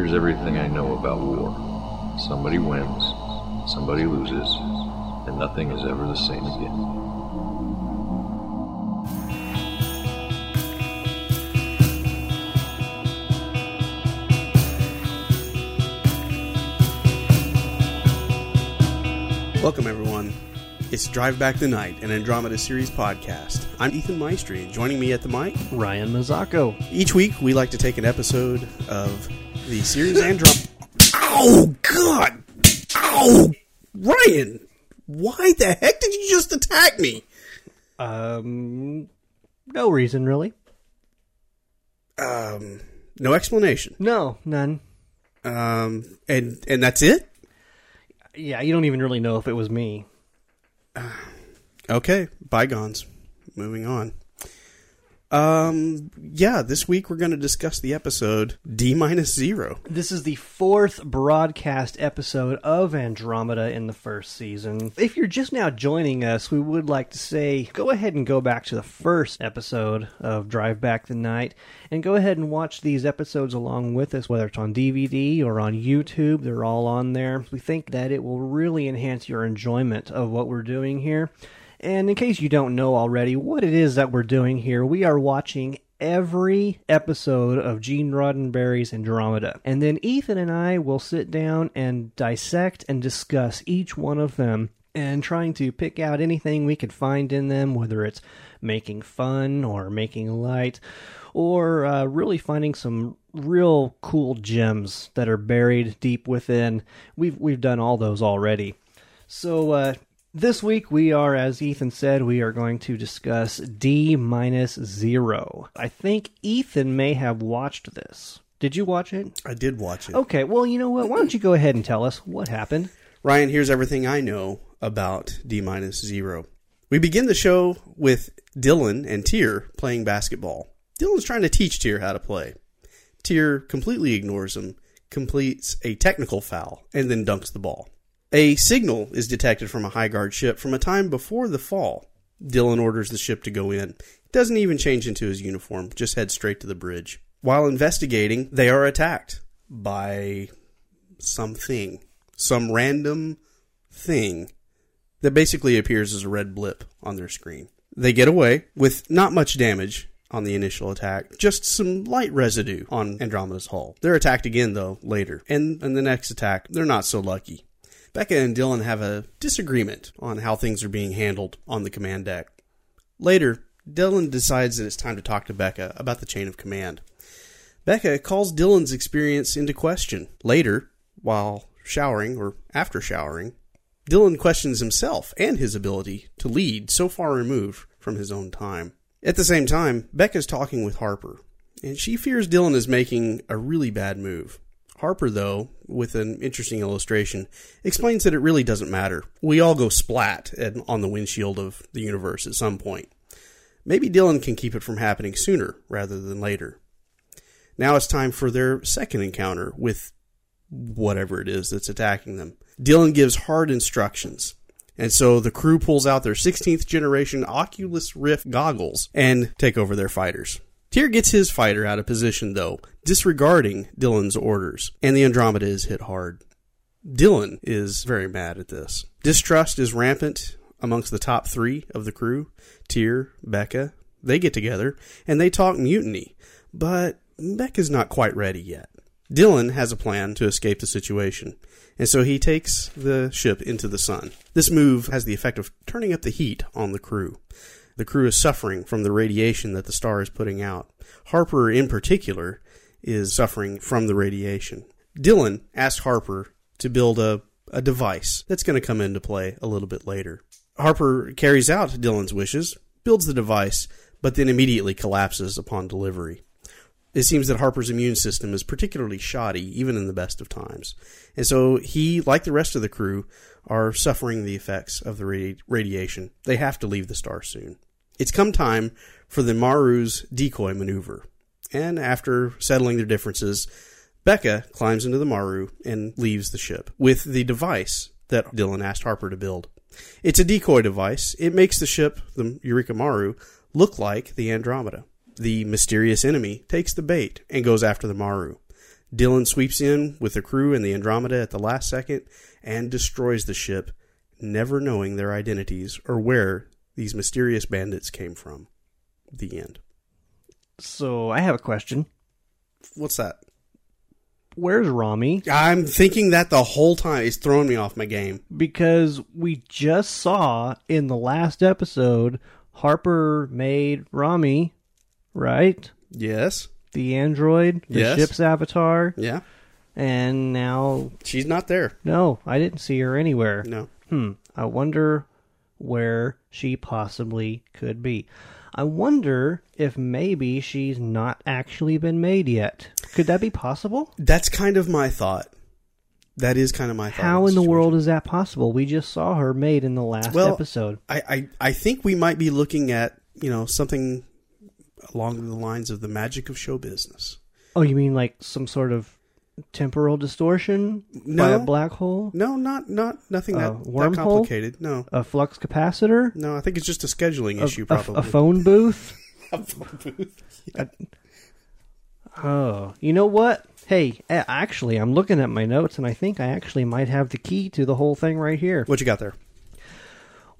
here's everything I know about war. Somebody wins, somebody loses, and nothing is ever the same again. Welcome, everyone. It's Drive Back the Night, an Andromeda series podcast. I'm Ethan Maestri, and joining me at the mic, Ryan Mazzacco. each week we like to take an episode of the series Andromeda. Oh, God! Oh, Ryan! Why the heck did you just attack me? Um, no reason really. Um, no explanation. No, none. Um, and and that's it. Yeah, you don't even really know if it was me. Okay, bygones. Moving on. Um, yeah, this week we're going to discuss the episode D minus zero. This is the fourth broadcast episode of Andromeda in the first season. If you're just now joining us, we would like to say go ahead and go back to the first episode of Drive Back the Night and go ahead and watch these episodes along with us, whether it's on DVD or on YouTube. They're all on there. We think that it will really enhance your enjoyment of what we're doing here. And in case you don't know already what it is that we're doing here, we are watching every episode of Gene Roddenberry's Andromeda. And then Ethan and I will sit down and dissect and discuss each one of them and trying to pick out anything we could find in them, whether it's making fun or making light, or uh, really finding some real cool gems that are buried deep within. We've we've done all those already. So uh, this week we are, as Ethan said, we are going to discuss D minus zero. I think Ethan may have watched this. Did you watch it? I did watch it. Okay, well, you know what? Why don't you go ahead and tell us what happened? Ryan, here's everything I know about D minus zero. We begin the show with Dylan and Tyr playing basketball. Dylan's trying to teach Tyr how to play. Tyr completely ignores him, completes a technical foul, and then dunks the ball. A signal is detected from a high guard ship from a time before the fall. Dylan orders the ship to go in. Doesn't even change into his uniform, just heads straight to the bridge. While investigating, they are attacked by something. Some random thing that basically appears as a red blip on their screen. They get away with not much damage on the initial attack, just some light residue on Andromeda's hull. They're attacked again, though, later. And in the next attack, they're not so lucky. Beka and Dylan have a disagreement on how things are being handled on the command deck. Later, Dylan decides that it's time to talk to Beka about the chain of command. Beka calls Dylan's experience into question. Later, while showering or after showering, Dylan questions himself and his ability to lead so far removed from his own time. At the same time, Beka's talking with Harper, and she fears Dylan is making a really bad move. Harper, though, with an interesting illustration, explains that it really doesn't matter. We all go splat on the windshield of the universe at some point. Maybe Dylan can keep it from happening sooner rather than later. Now it's time for their second encounter with whatever it is that's attacking them. Dylan gives hard instructions. And so the crew pulls out their 16th generation Oculus Rift goggles and take over their fighters. Tyr gets his fighter out of position, though, disregarding Dylan's orders, and the Andromeda is hit hard. Dylan is very mad at this. Distrust is rampant amongst the top three of the crew Tyr, Beka. They get together and they talk mutiny, but Beka's not quite ready yet. Dylan has a plan to escape the situation, and so he takes the ship into the sun. This move has the effect of turning up the heat on the crew. The crew is suffering from the radiation that the star is putting out. Harper, in particular, is suffering from the radiation. Dylan asks Harper to build a, a device that's going to come into play a little bit later. Harper carries out Dylan's wishes, builds the device, but then immediately collapses upon delivery. It seems that Harper's immune system is particularly shoddy, even in the best of times. And so he, like the rest of the crew, are suffering the effects of the radi- radiation. They have to leave the star soon. It's come time for the Maru's decoy maneuver. And after settling their differences, Beka climbs into the Maru and leaves the ship with the device that Dylan asked Harper to build. It's a decoy device. It makes the ship, the Eureka Maru, look like the Andromeda. The mysterious enemy takes the bait and goes after the Maru. Dylan sweeps in with the crew and the Andromeda at the last second and destroys the ship, never knowing their identities or where these mysterious bandits came from. The end. So I have a question. What's that? Where's Rommie? I'm thinking that the whole time. It's throwing me off my game. Because we just saw in the last episode Harper made Rommie, right? Yes. The android, the Yes. ship's avatar, Yeah. and now She's not there. no, I didn't see her anywhere. No. Hmm. I wonder where she possibly could be. I wonder if maybe she's not actually been made yet. Could that be possible? That's kind of my thought. That is kind of my thought. How in the world is that possible? We just saw her made in the last Well, episode. I, I, I think we might be looking at, you know, something along the lines of the magic of show business. Oh, you mean like some sort of temporal distortion by a black hole? No, not not nothing that, that complicated. No. A flux capacitor? No, I think it's just a scheduling A- issue probably. a phone booth? A phone booth. Yeah. Oh, you know what? Hey, actually, I'm looking at my notes and I think I actually might have the key to the whole thing right here. What you got there?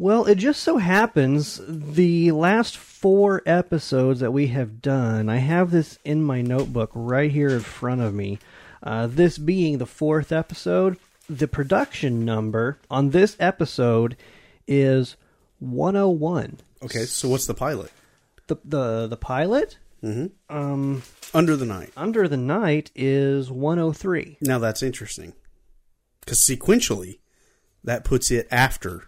Well, it just so happens the last four episodes that we have done, I have this in my notebook right here in front of me. Uh, this being the fourth episode, the production number on this episode is 101. Okay, so what's the pilot? The the the pilot Mm-hmm. um, Under the Night. under the night is 103. Now that's interesting. Because sequentially, that puts it after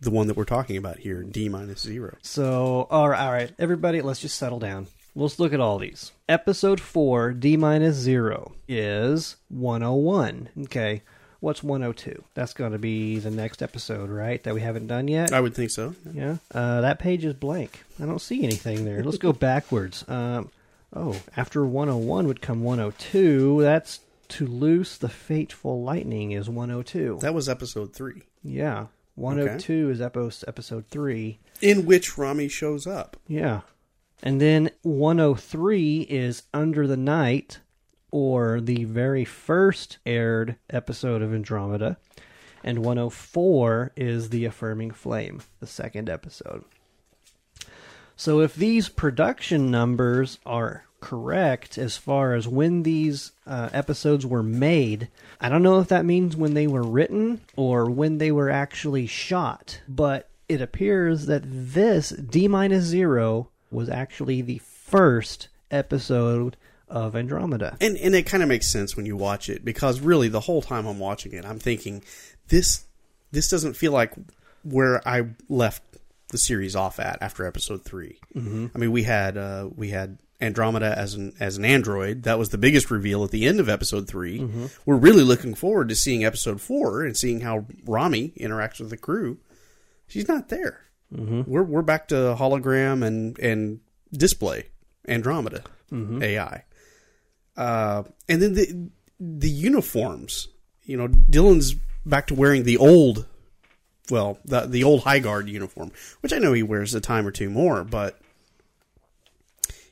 the one that we're talking about here, D minus zero. So, all right, all right, everybody, let's just settle down. Let's look at all these. Episode 4, D minus 0, is 101. Okay, what's 102? That's going to be the next episode, right? That we haven't done yet? I would think so. Yeah. Uh, that page is blank. I don't see anything there. Let's go backwards. Um, oh, after 101 would come 102. That's To Loose the Fateful Lightning is 102. That was episode three, yeah. 102 is epo- episode 3. in which Rommie shows up. Yeah. And then 103 is Under the Night, or the very first aired episode of Andromeda. And 104 is The Affirming Flame, the second episode. So if these production numbers are correct as far as when these uh, episodes were made, I don't know if that means when they were written or when they were actually shot, but it appears that this D minus zero was actually the first episode of Andromeda. And and it kind of makes sense when you watch it because really the whole time I'm watching it, I'm thinking this this doesn't feel like where I left the series off at after episode 3 Mm-hmm. I mean, we had uh, we had Andromeda as an as an android. That was the biggest reveal at the end of episode 3 we We're really looking forward to seeing episode four and seeing how Rommie interacts with the crew. She's not there. Mm-hmm. We're we're back to hologram and and display Andromeda AI. Uh, and then the the uniforms. You know, Dylan's back to wearing the old, well, the the old High Guard uniform, which I know he wears a time or two more. But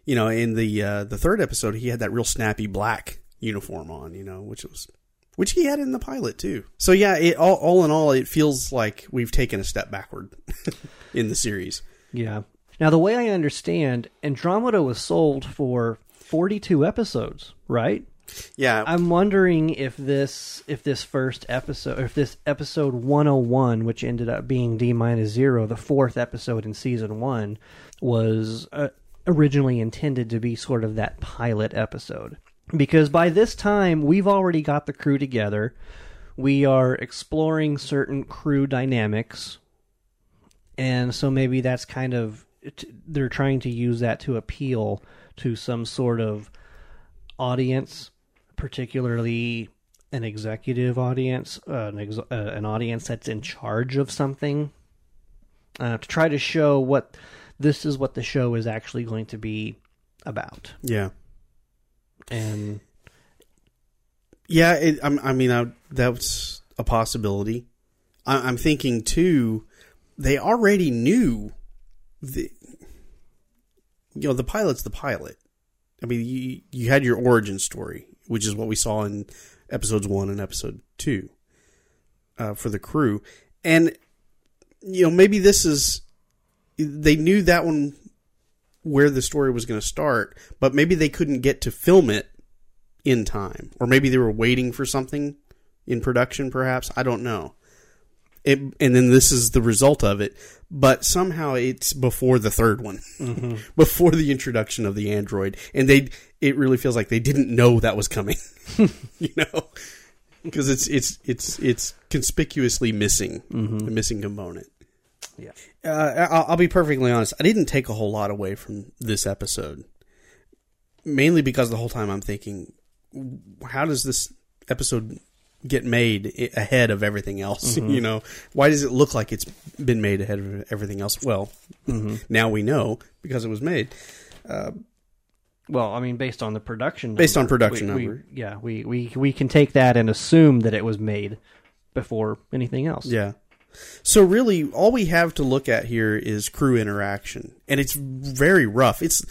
you know, in the uh, the third episode, he had that real snappy black uniform on. You know, which was which he had in the pilot too. So yeah, it all all in all, it feels like we've taken a step backward in the series. Yeah. Now, the way I understand, Andromeda was sold for 42 episodes, right? Yeah, I'm wondering if this if this first episode, if this episode 101, which ended up being D minus zero, the fourth episode in season one, was uh, originally intended to be sort of that pilot episode. Because by this time, we've already got the crew together. We are exploring certain crew dynamics, and so maybe that's kind of they're trying to use that to appeal to some sort of audience, particularly an executive audience, uh, an, ex- uh, an audience that's in charge of something, uh, to try to show what this is what the show is actually going to be about. yeah. And Yeah, it, I mean, I, that's a possibility. I, I'm thinking too. They already knew the, you know, the pilot's the pilot. I mean, you you had your origin story which is what we saw in episodes one and episode two uh, for the crew. And you know, maybe this is they knew that one where the story was going to start, but maybe they couldn't get to film it in time, or maybe they were waiting for something in production. Perhaps I don't know. It, and then this is the result of it, but somehow it's before the third one, mm-hmm. before the introduction of the android, and they it really feels like they didn't know that was coming, you know, because it's it's it's it's conspicuously missing mm-hmm. the missing component. Yeah, uh, I'll, I'll be perfectly honest. I didn't take a whole lot away from this episode, mainly because the whole time I'm thinking, how does this episode get made ahead of everything else? Mm-hmm. You know, why does it look like it's been made ahead of everything else? Well, mm-hmm. now we know because it was made. Uh, well, I mean, based on the production, number, based on production we, number, we, yeah, we, we we can take that and assume that it was made before anything else. Yeah. So really, all we have to look at here is crew interaction, and it's very rough. It's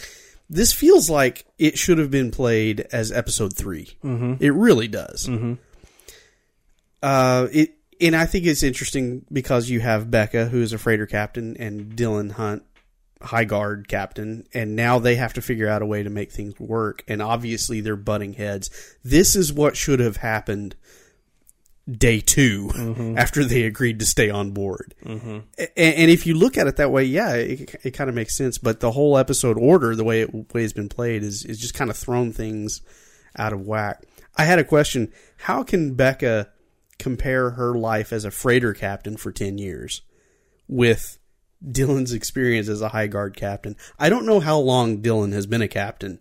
this feels like it should have been played as episode 3 mm-hmm. It really does. Mm-hmm. Uh, it and I think it's interesting because you have Beka, who is a freighter captain, and Dylan Hunt, high guard captain, and now they have to figure out a way to make things work. And obviously, they're butting heads. This is what should have happened day 2 mm-hmm. after they agreed to stay on board. Mm-hmm. And, and, if you look at it that way, yeah, it, it kind of makes sense. But the whole episode order, the way it way it's been played, is is just kind of thrown things out of whack. I had a question: How can Beka compare her life as a freighter captain for ten years with Dylan's experience as a high guard captain? I don't know how long Dylan has been a captain,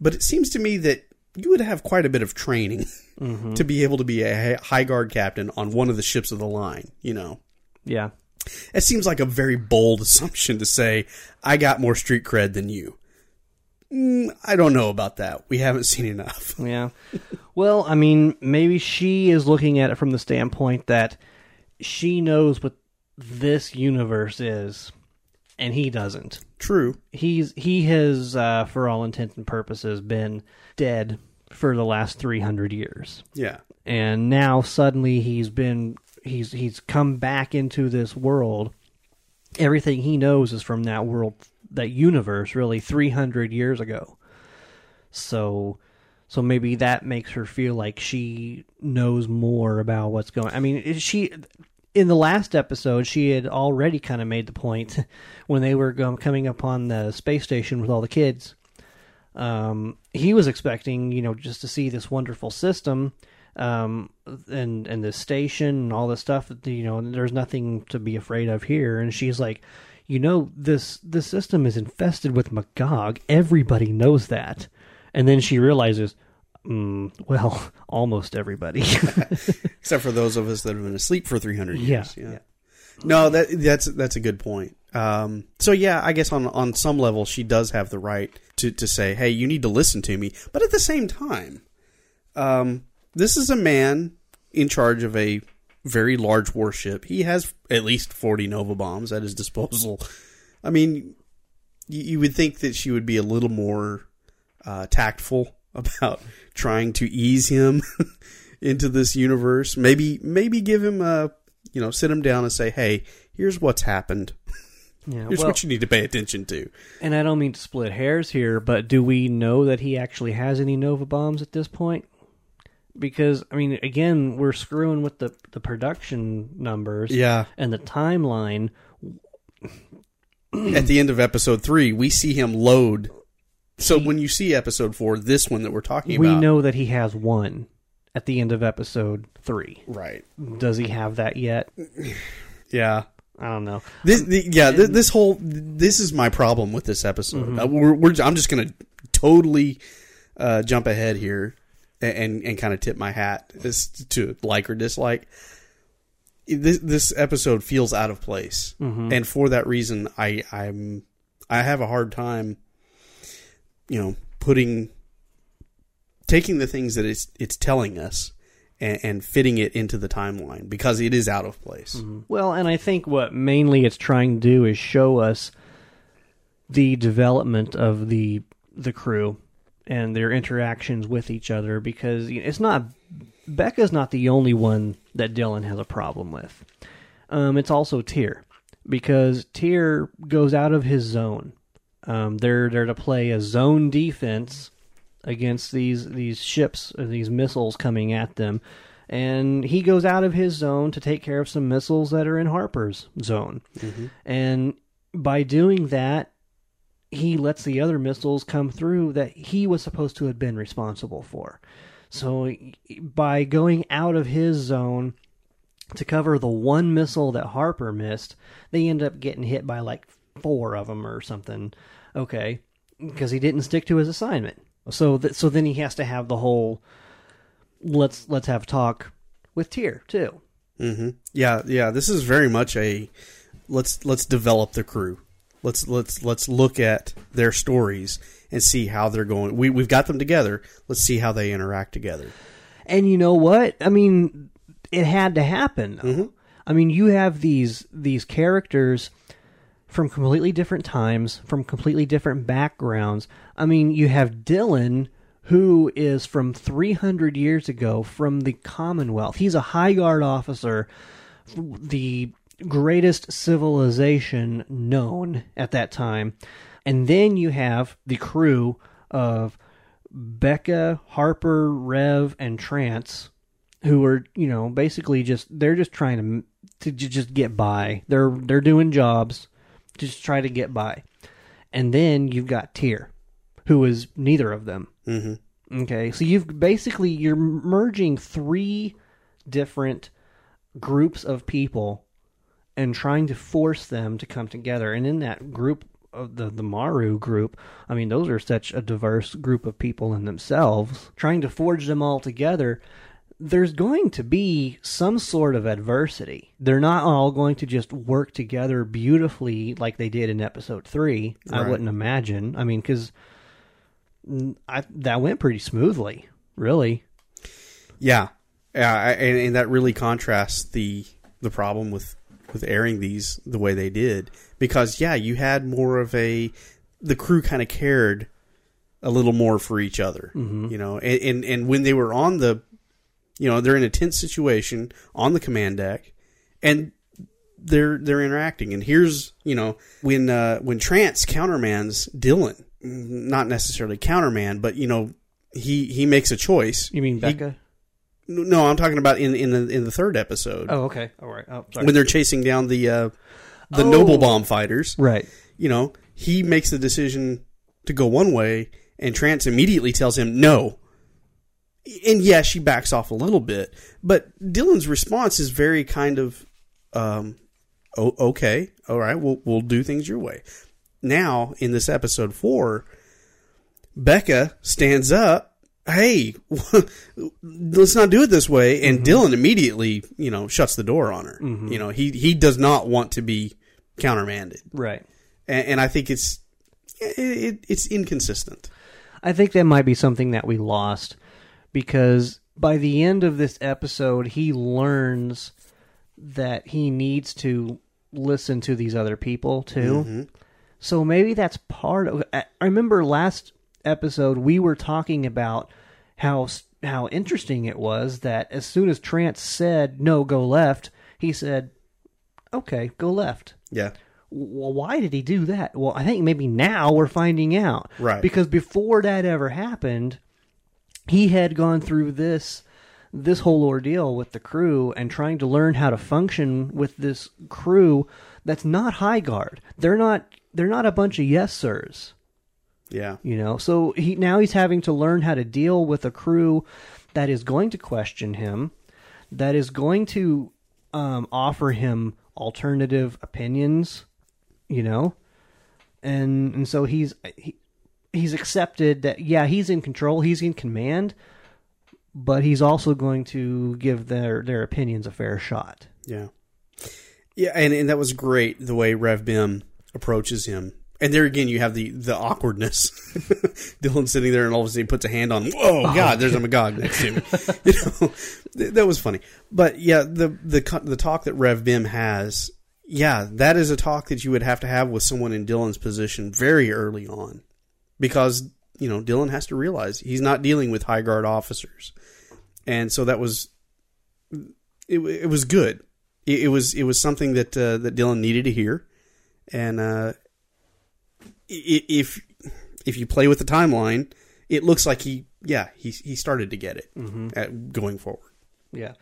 but it seems to me that you would have quite a bit of training mm-hmm. to be able to be a high guard captain on one of the ships of the line, you know. Yeah. It seems like a very bold assumption to say I got more street cred than you. Mm, I don't know about that. We haven't seen enough. Yeah. well, I mean, maybe she is looking at it from the standpoint that she knows what this universe is and he doesn't. True. He's he has uh, for all intents and purposes been dead for the last 300 years. Yeah. And now suddenly he's been he's he's come back into this world. Everything he knows is from that world that universe really 300 years ago. So so maybe that makes her feel like she knows more about what's going. I mean, she in the last episode she had already kind of made the point when they were coming up on the space station with all the kids um, he was expecting, you know, just to see this wonderful system um, and and the station and all this stuff. You know, there's nothing to be afraid of here. And she's like, you know, this this system is infested with Magog. Everybody knows that. And then she realizes, mm, well, almost everybody, except for those of us that have been asleep for 300 years. Yeah. yeah. No, that that's that's a good point. Um, so yeah, I guess on on some level she does have the right to to say, "Hey, you need to listen to me." But at the same time, um, this is a man in charge of a very large warship. He has at least forty nova bombs at his disposal. I mean, you, you would think that she would be a little more uh, tactful about trying to ease him into this universe. Maybe maybe give him a you know sit him down and say, "Hey, here's what's happened." Yeah, Here's well, what you need to pay attention to. And I don't mean to split hairs here, but do we know that he actually has any Nova bombs at this point? Because I mean, again, we're screwing with the the production numbers, yeah, and the timeline. At the end of episode three, we see him load. So when you see episode four, this one that we're talking we about, we know that he has one at the end of episode three. Right? Does he have that yet? Yeah. I don't know. This, the, yeah, this, this, whole this is my problem with this episode. Mm-hmm. Uh, we're, we're, I'm just going to totally uh, jump ahead here and and, and kind of tip my hat as to like or dislike. This this episode feels out of place, mm-hmm. and for that reason, I I'm I have a hard time, you know, putting taking the things that it's it's telling us and, and, fitting it into the timeline because it is out of place. Mm-hmm. Well, and I think what mainly it's trying to do is show us the development of the the crew and their interactions with each other because it's not Beka's not the only one that Dylan has a problem with. Um, it's also Tyr because Tyr goes out of his zone. Um, they're there to play a zone defense against these these ships, or these missiles coming at them, and he goes out of his zone to take care of some missiles that are in Harper's zone, and by doing that, he lets the other missiles come through that he was supposed to have been responsible for. So by going out of his zone to cover the one missile that Harper missed, they end up getting hit by like four of them or something. Okay, because he didn't stick to his assignment. So th- so then he has to have the whole let's let's have a talk with Tyr too. hmm Yeah, yeah. This is very much a let's let's develop the crew. Let's let's let's look at their stories and see how they're going. We we've got them together. Let's see how they interact together. And you know what? I mean, it had to happen. though. I mean, you have these these characters from completely different times, from completely different backgrounds. I mean, you have Dylan who is from 300 years ago from the Commonwealth. He's a high guard officer, the greatest civilization known at that time. And then you have the crew of Becca, Harper, Rev, and Trance, who are you know basically just they're just trying to to just get by. They're they're doing jobs, just try to get by. And then you've got Tyr, who is neither of them. Mm-hmm. Okay, so you've basically you're merging three different groups of people and trying to force them to come together. And in that group of the the Maru group, I mean, those are such a diverse group of people in themselves. Trying to forge them all together, there's going to be some sort of adversity. They're not all going to just work together beautifully like they did in episode three. I wouldn't imagine. I mean, because I that went pretty smoothly, really. Yeah, yeah, I- and, and that really contrasts the the problem with with airing these the way they did because yeah, you had more of a the crew kind of cared a little more for each other, mm-hmm. you know, and, and and when they were on the, you know, they're in a tense situation on the command deck, and they're they're interacting. And here's you know when uh, when Trance countermands Dylan, not necessarily counterman, but you know he he makes a choice. You mean He- Beka? no, I'm talking about in in the in the third episode oh, okay. All right. Oh, sorry. when they're chasing down the uh, the Oh. nova bomb fighters. right. You know, he makes the decision to go one way, and Trance immediately tells him no. And yeah, she backs off a little bit, but Dylan's response is very kind of, um, oh, okay, all right, we'll we'll do things your way. Now in this episode four, Beka stands up. Hey, let's not do it this way. And Dylan immediately, you know, shuts the door on her. You know, he he does not want to be countermanded, Right. and, and I think it's it, it, it's inconsistent. I think that might be something that we lost because by the end of this episode, he learns that he needs to listen to these other people too. Mm-hmm. So maybe that's part of. I I remember last episode we were talking about how how interesting it was that as soon as Trance said no, go left, he said, "Okay, go left." Yeah, well, why did he do that? Well, I think maybe now we're finding out. Right. Because before that ever happened, he had gone through this this whole ordeal with the crew and trying to learn how to function with this crew that's not high guard. They're not they're not a bunch of yes sirs. yeah, You know, so he now he's having to learn how to deal with a crew that is going to question him, that is going to um, offer him alternative opinions. You know, and and so he's he, he's accepted that yeah he's in control, he's in command, but he's also going to give their their opinions a fair shot. yeah, yeah. And and that was great the way Rev Bem approaches him. And there again, you have the the awkwardness. Dylan sitting there, and all of a sudden he puts a hand on. him. Whoa, God! There's a Magog next to him. you know, th- that was funny. But yeah, the the the talk that Rev Bem has, yeah, that is a talk that you would have to have with someone in Dylan's position very early on, because you know, Dylan has to realize he's not dealing with high guard officers, and so that was it. It was good. It, it was it was something that uh, that Dylan needed to hear, and uh, if if you play with the timeline, it looks like he yeah he he started to get it at going forward. Yeah.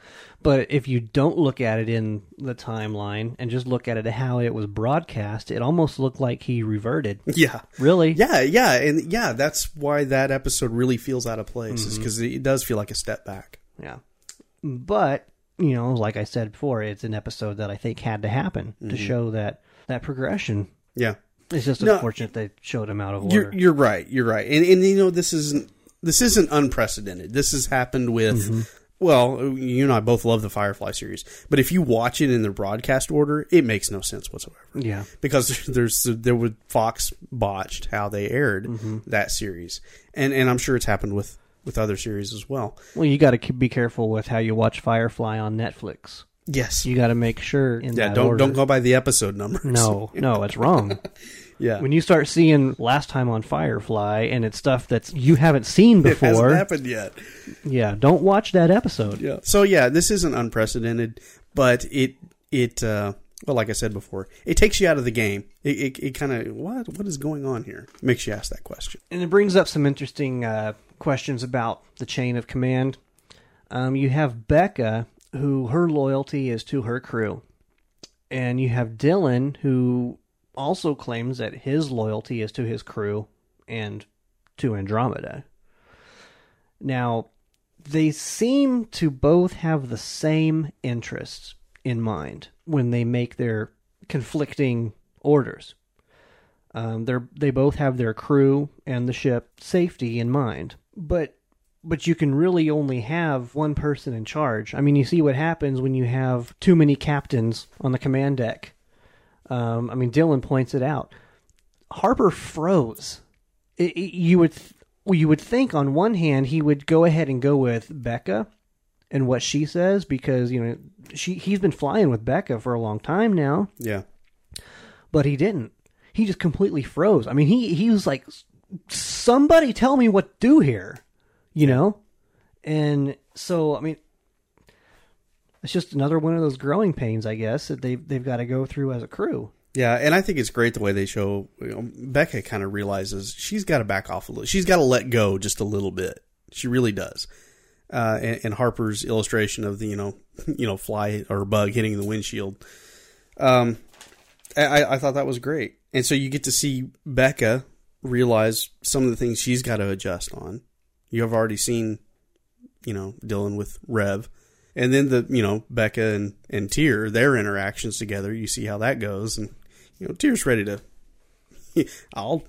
But if you don't look at it in the timeline and just look at it how it was broadcast, it almost looked like he reverted. Yeah. Really? Yeah, yeah, and yeah, that's why that episode really feels out of place, is mm-hmm. because it does feel like a step back. Yeah. But, you know, like I said before, it's an episode that I think had to happen to mm-hmm. show that that progression. Yeah, It's just No. unfortunate they showed him out of order. you're you're right, you're right, and and you know this isn't this isn't unprecedented. This has happened with. Mm-hmm. Well, you and I both love the Firefly series, but if you watch it in the broadcast order, it makes no sense whatsoever. yeah. because there's there would Fox botched how they aired Mm-hmm. that series, and and I'm sure it's happened with with other series as well. Well, you got to be careful with how you watch Firefly on Netflix. Yes, You got to make sure in yeah. Don't order. don't go by the episode numbers. No, no, it's wrong. Yeah. when you start seeing last time on Firefly and it's stuff that's you haven't seen before. it hasn't happened yet. yeah, don't watch that episode. Yeah. So yeah, this isn't unprecedented, but it it uh, well, like I said before, it takes you out of the game. It it, it kind of what what is going on here makes you ask that question. And it brings up some interesting uh, questions about the chain of command. Um, you have Beka, who her loyalty is to her crew, and you have Dylan, who also claims that his loyalty is to his crew and to Andromeda. Now, they seem to both have the same interests in mind when they make their conflicting orders. Um, they're they both have their crew and the ship safety in mind, but but you can really only have one person in charge. I mean, you see what happens when you have too many captains on the command deck. Um, I mean, Dylan points it out. Harper froze. It, it- you would th- well, you would think on one hand he would go ahead and go with Beka and what she says because you know she he's been flying with Beka for a long time now Yeah. but he didn't. He just completely froze. I mean, he he was like, "Somebody tell me what to do here," you know. And so, I mean, it's just another one of those growing pains, I guess, that they they've got to go through as a crew. Yeah, and I think it's great the way they show. You know, Beka kind of realizes she's got to back off a little. She's got to let go just a little bit. She really does. Uh, and, and Harper's illustration of the you know you know fly or bug hitting the windshield. Um, I, I thought that was great, and so you get to see Beka realize some of the things she's got to adjust on. You have already seen, you know, Dylan with Rev, and then the you know Beka and and Tyr their interactions together. You see how that goes, and you know Tyr's ready to. I'll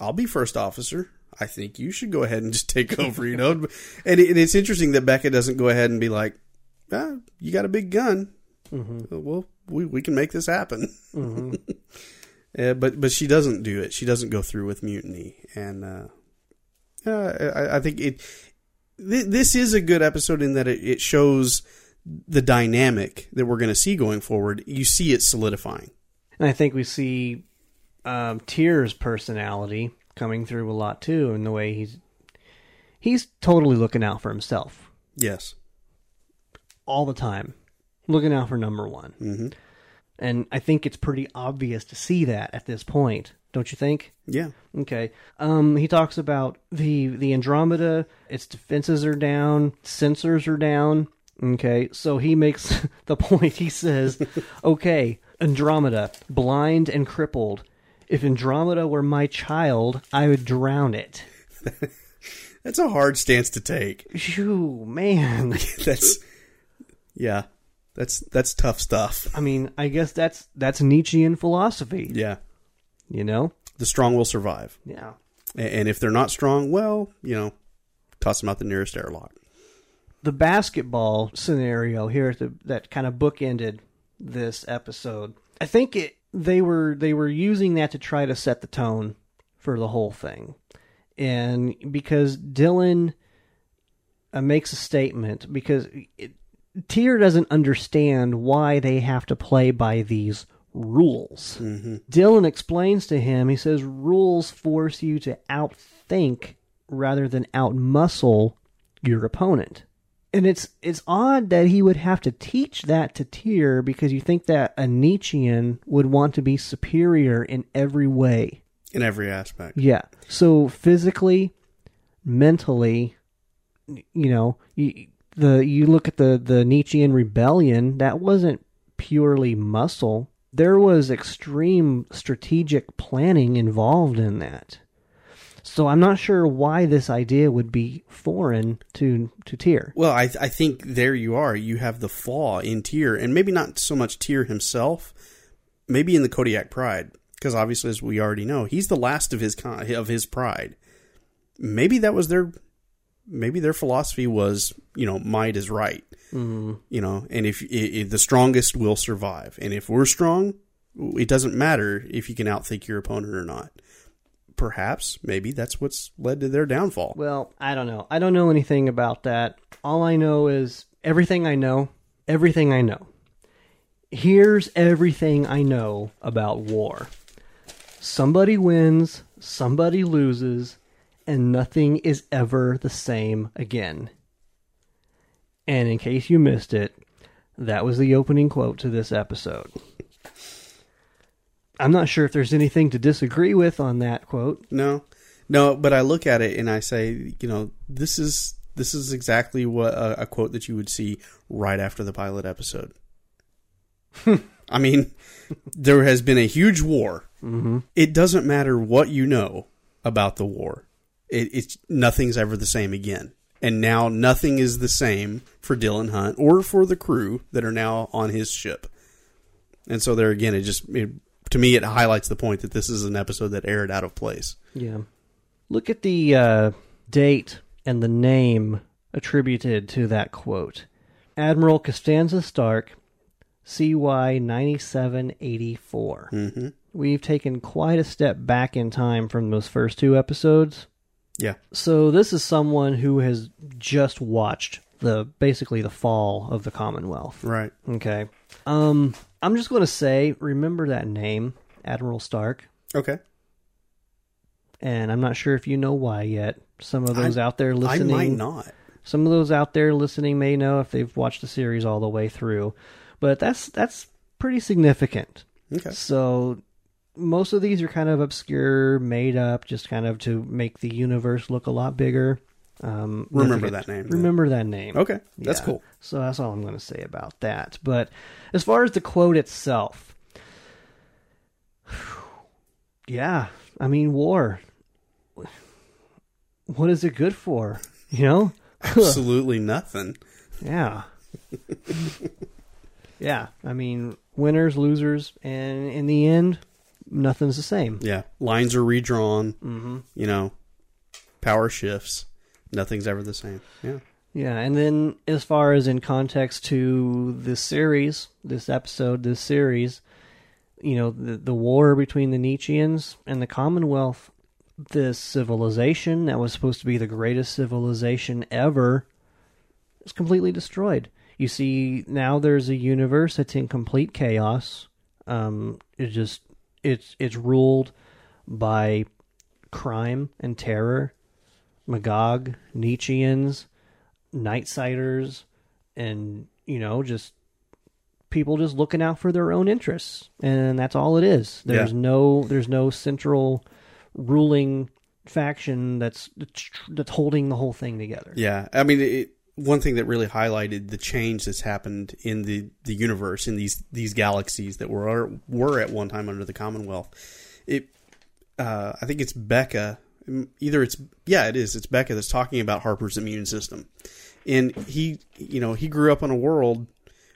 I'll be first officer. I think you should go ahead and just take over. You know, and, it, and it's interesting that Beka doesn't go ahead and be like, ah, "You got a big gun. Well, we we can make this happen." Uh, but but she doesn't do it. She doesn't go through with mutiny, and uh, uh, I, I think it. Th- this is a good episode in that it, it shows the dynamic that we're going to see going forward. You see it solidifying. And I think we see um, Tyr's personality coming through a lot too, in the way he's he's totally looking out for himself Yes. all the time, looking out for number one. hmm And I think it's pretty obvious to see that at this point, don't you think? Yeah. Okay. Um, he talks about the the Andromeda. Its defenses are down. Sensors are down. Okay. So he makes the point. He says, "Okay, Andromeda, blind and crippled. If Andromeda were my child, I would drown it." That's a hard stance to take. Phew, man. That's yeah. That's that's tough stuff. I mean, I guess that's that's Nietzschean philosophy. Yeah. You know. The strong will survive. Yeah. And if they're not strong, well, you know, toss them out the nearest airlock. the basketball scenario here at the, that kind of bookended this episode. I think it they were they were using that to try to set the tone for the whole thing, and because Dylan uh, makes a statement because it, Tyr doesn't understand why they have to play by these rules. Mm-hmm. Dylan explains to him. He says rules force you to outthink rather than outmuscle your opponent. And it's it's odd that he would have to teach that to Tyr because you think that a Nietzschean would want to be superior in every way. in every aspect. Yeah. So physically, mentally, you know, you, the you look at the the Nietzschean rebellion. That wasn't purely muscle. There was extreme strategic planning involved in that. So I'm not sure why this idea would be foreign to to Tyr. Well, I I think there you are. You have the flaw in Tyr, and maybe not so much Tyr himself, maybe in the Kodiak Pride, because obviously, as we already know, he's the last of his con- of his pride. Maybe that was their, maybe their philosophy was, you know, might is right. Mm-hmm. You know, and if, if the strongest will survive, and if we're strong, it doesn't matter if you can outthink your opponent or not. Perhaps, maybe that's what's led to their downfall. Well, I don't know. I don't know anything about that. All I know is everything I know, everything I know. Here's everything I know about war. Somebody wins, somebody loses, and nothing is ever the same again. And in case you missed it, that was the opening quote to this episode. I'm not sure if there's anything to disagree with on that quote. No, no, but I look at it and I say, you know, this is this is exactly what a, a quote that you would see right after the pilot episode. I mean, there has been a huge war. Mm-hmm. It doesn't matter what you know about the war. It, it's nothing's ever the same again. And now nothing is the same for Dylan Hunt or for the crew that are now on his ship. And so there again, it just it, to me it highlights the point that this is an episode that aired out of place. Yeah. Look at the uh, date and the name attributed to that quote Admiral Constanza Stark, CY 9784. Mm-hmm. We've taken quite a step back in time from those first two episodes. Yeah. So this is someone who has just watched the basically the fall of the Commonwealth. Right. Okay. Um I'm just going to say remember that name, Admiral Stark. Okay. and I'm not sure if you know why yet. Some of those I- out there listening, I might not. some of those out there listening may know if they've watched the series all the way through, but that's that's pretty significant. Okay. So most of these are kind of obscure, made up, just kind of to make the universe look a lot bigger. Um, Remember that name. Remember that name. Okay. That's Yeah. cool. So that's all I'm going to say about that. But as far as the quote itself, yeah, I mean, war. What is it good for? You know? Absolutely nothing. Yeah. yeah. I mean, winners, losers, and in the end, nothing's the same. Yeah. Lines are redrawn. Mm-hmm. You know, power shifts. Nothing's ever the same. Yeah. Yeah, and then as far as in context to this series, this episode, this series, you know, the the war between the Nietzscheans and the Commonwealth, this civilization that was supposed to be the greatest civilization ever is completely destroyed. You see, now there's a universe that's in complete chaos. Um, it just it's it's ruled by crime and terror, Magog, Nietzscheans, Nightsiders, and you know just people just looking out for their own interests, and that's all it is. There's Yeah. no there's no central ruling faction that's that's holding the whole thing together. Yeah. I mean, it, one thing that really highlighted the change that's happened in the, the universe in these these galaxies that were were at one time under the Commonwealth. It, uh, I think it's Beka. Either it's yeah, it is. It's Beka that's talking about Harper's immune system, and he, you know, he grew up in a world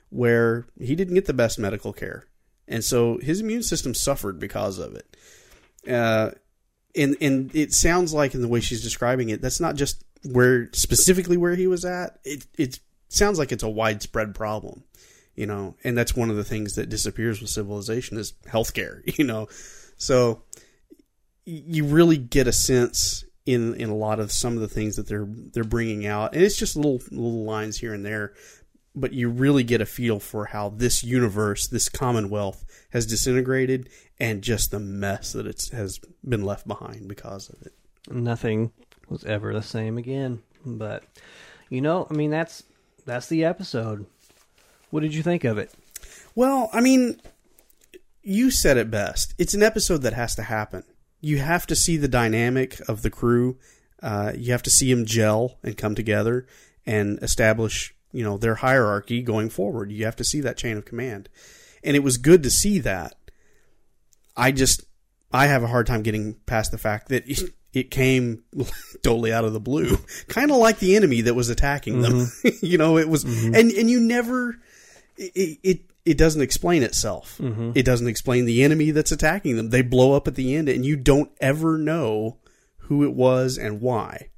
where he didn't get the best medical care, and so his immune system suffered because of it. Uh, and and it sounds like in the way she's describing it, that's not just where specifically where he was at. It it sounds like it's a widespread problem, you know, and that's one of the things that disappears with civilization is healthcare, you know. So you really get a sense in in a lot of some of the things that they're they're bringing out, and it's just little little lines here and there, but you really get a feel for how this universe, this Commonwealth, has disintegrated, and just the mess that it has been left behind because of it. Nothing was ever the same again. But you know, I mean, that's that's the episode. What did you think of it? Well, I mean, you said it best. It's an episode that has to happen. You have to see the dynamic of the crew. Uh, you have to see them gel and come together and establish, you know, their hierarchy going forward. You have to see that chain of command, and it was good to see that. I just, I have a hard time getting past the fact that it, came totally out of the blue, kind of like the enemy that was attacking them. Mm-hmm. you know, it was, mm-hmm. and and you never, it, it it doesn't explain itself. Mm-hmm. It doesn't explain the enemy that's attacking them. They blow up at the end, and you don't ever know who it was and why.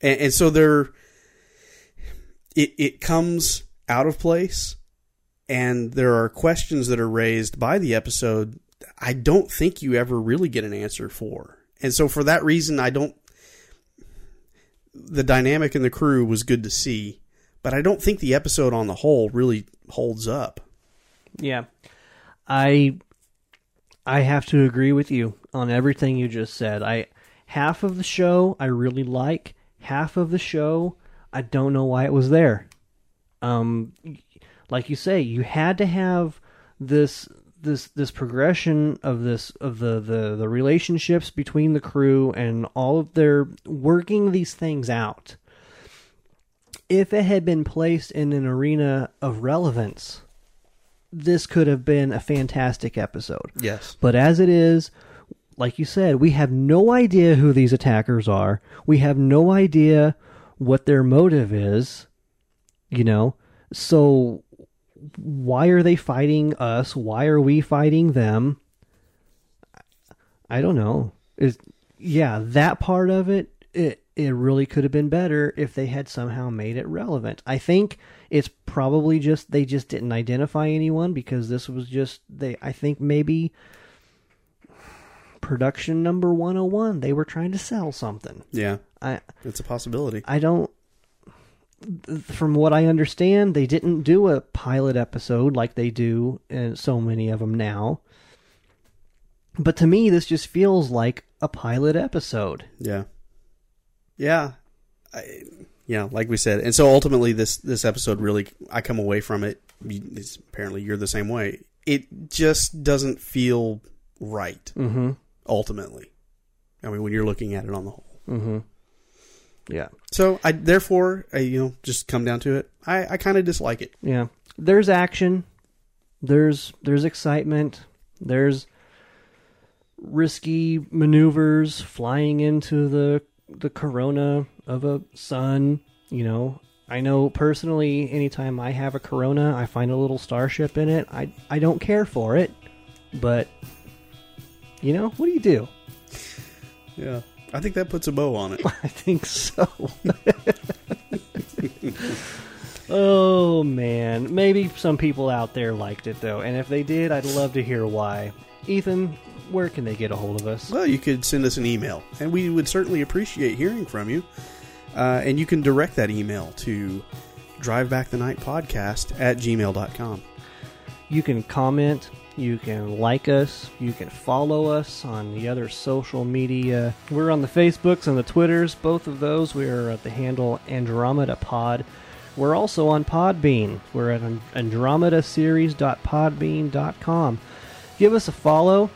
And, and so there, it it comes out of place, and there are questions that are raised by the episode. I don't think you ever really get an answer for, and so for that reason, I don't. The dynamic in the crew was good to see, but I don't think the episode on the whole really holds up. Yeah. I I have to agree with you on everything you just said. I half of the show I really like, half of the show I don't know why it was there. Um like you say, you had to have this this this progression of this of the, the the relationships between the crew and all of their working these things out. If it had been placed in an arena of relevance, this could have been a fantastic episode. Yes. But as it is, like you said, we have no idea who these attackers are. We have no idea what their motive is. You know? So why are they fighting us? Why are we fighting them? I don't know. Is yeah, that part of it it it really could have been better if they had somehow made it relevant. I think it's probably just they just didn't identify anyone because this was just they I think maybe production number 101 they were trying to sell something. Yeah, I it's a possibility. I don't from what I understand, they didn't do a pilot episode like they do in so many of them now. But to me, this just feels like a pilot episode. Yeah. Yeah. I, yeah, like we said. And so ultimately this this episode really I come away from it it's, apparently you're the same way. It just doesn't feel right Mm-hmm. ultimately. I mean when you're looking at it on the whole. Mm-hmm. Yeah. So I therefore I, you know just come down to it. I I kind of dislike it. Yeah. There's action. There's there's excitement. There's risky maneuvers flying into the the corona of a sun, you know. I know personally anytime I have a corona, I find a little starship in it. I I don't care for it, but you know, what do you do? Yeah. I think that puts a bow on it. I think so. oh man, maybe some people out there liked it though, and if they did, I'd love to hear why. Ethan, where can they get a hold of us? Well, you could send us an email, and we would certainly appreciate hearing from you. Uh, and you can direct that email to drivebackthenightpodcast at gmail.com. You can comment, you can like us, you can follow us on the other social media. We're on the Facebooks and the Twitters, both of those. We are at the handle Andromeda Pod. We're also on Podbean. We're at andromedaseries.podbean.com. Give us a follow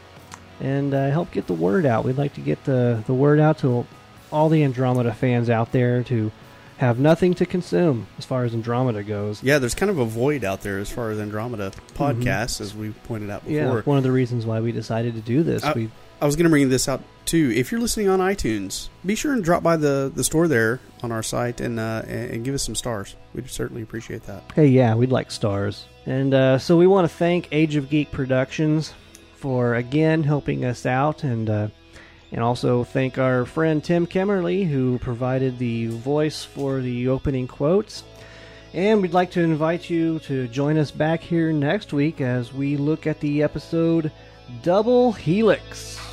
and uh, help get the word out. We'd like to get the, the word out to all the Andromeda fans out there to have nothing to consume as far as Andromeda goes. Yeah, there's kind of a void out there as far as Andromeda podcasts, as we pointed out before. Yeah, one of the reasons why we decided to do this. Uh, we I was going to bring this out too. If you're listening on iTunes, be sure and drop by the, the store there on our site and uh, and and give us some stars. We'd certainly appreciate that. Hey, yeah, we'd like stars. And uh, so we want to thank Age of Geek Productions for again helping us out, and uh, and also thank our friend Tim Kemmerly who provided the voice for the opening quotes. And we'd like to invite you to join us back here next week as we look at the episode Double Helix.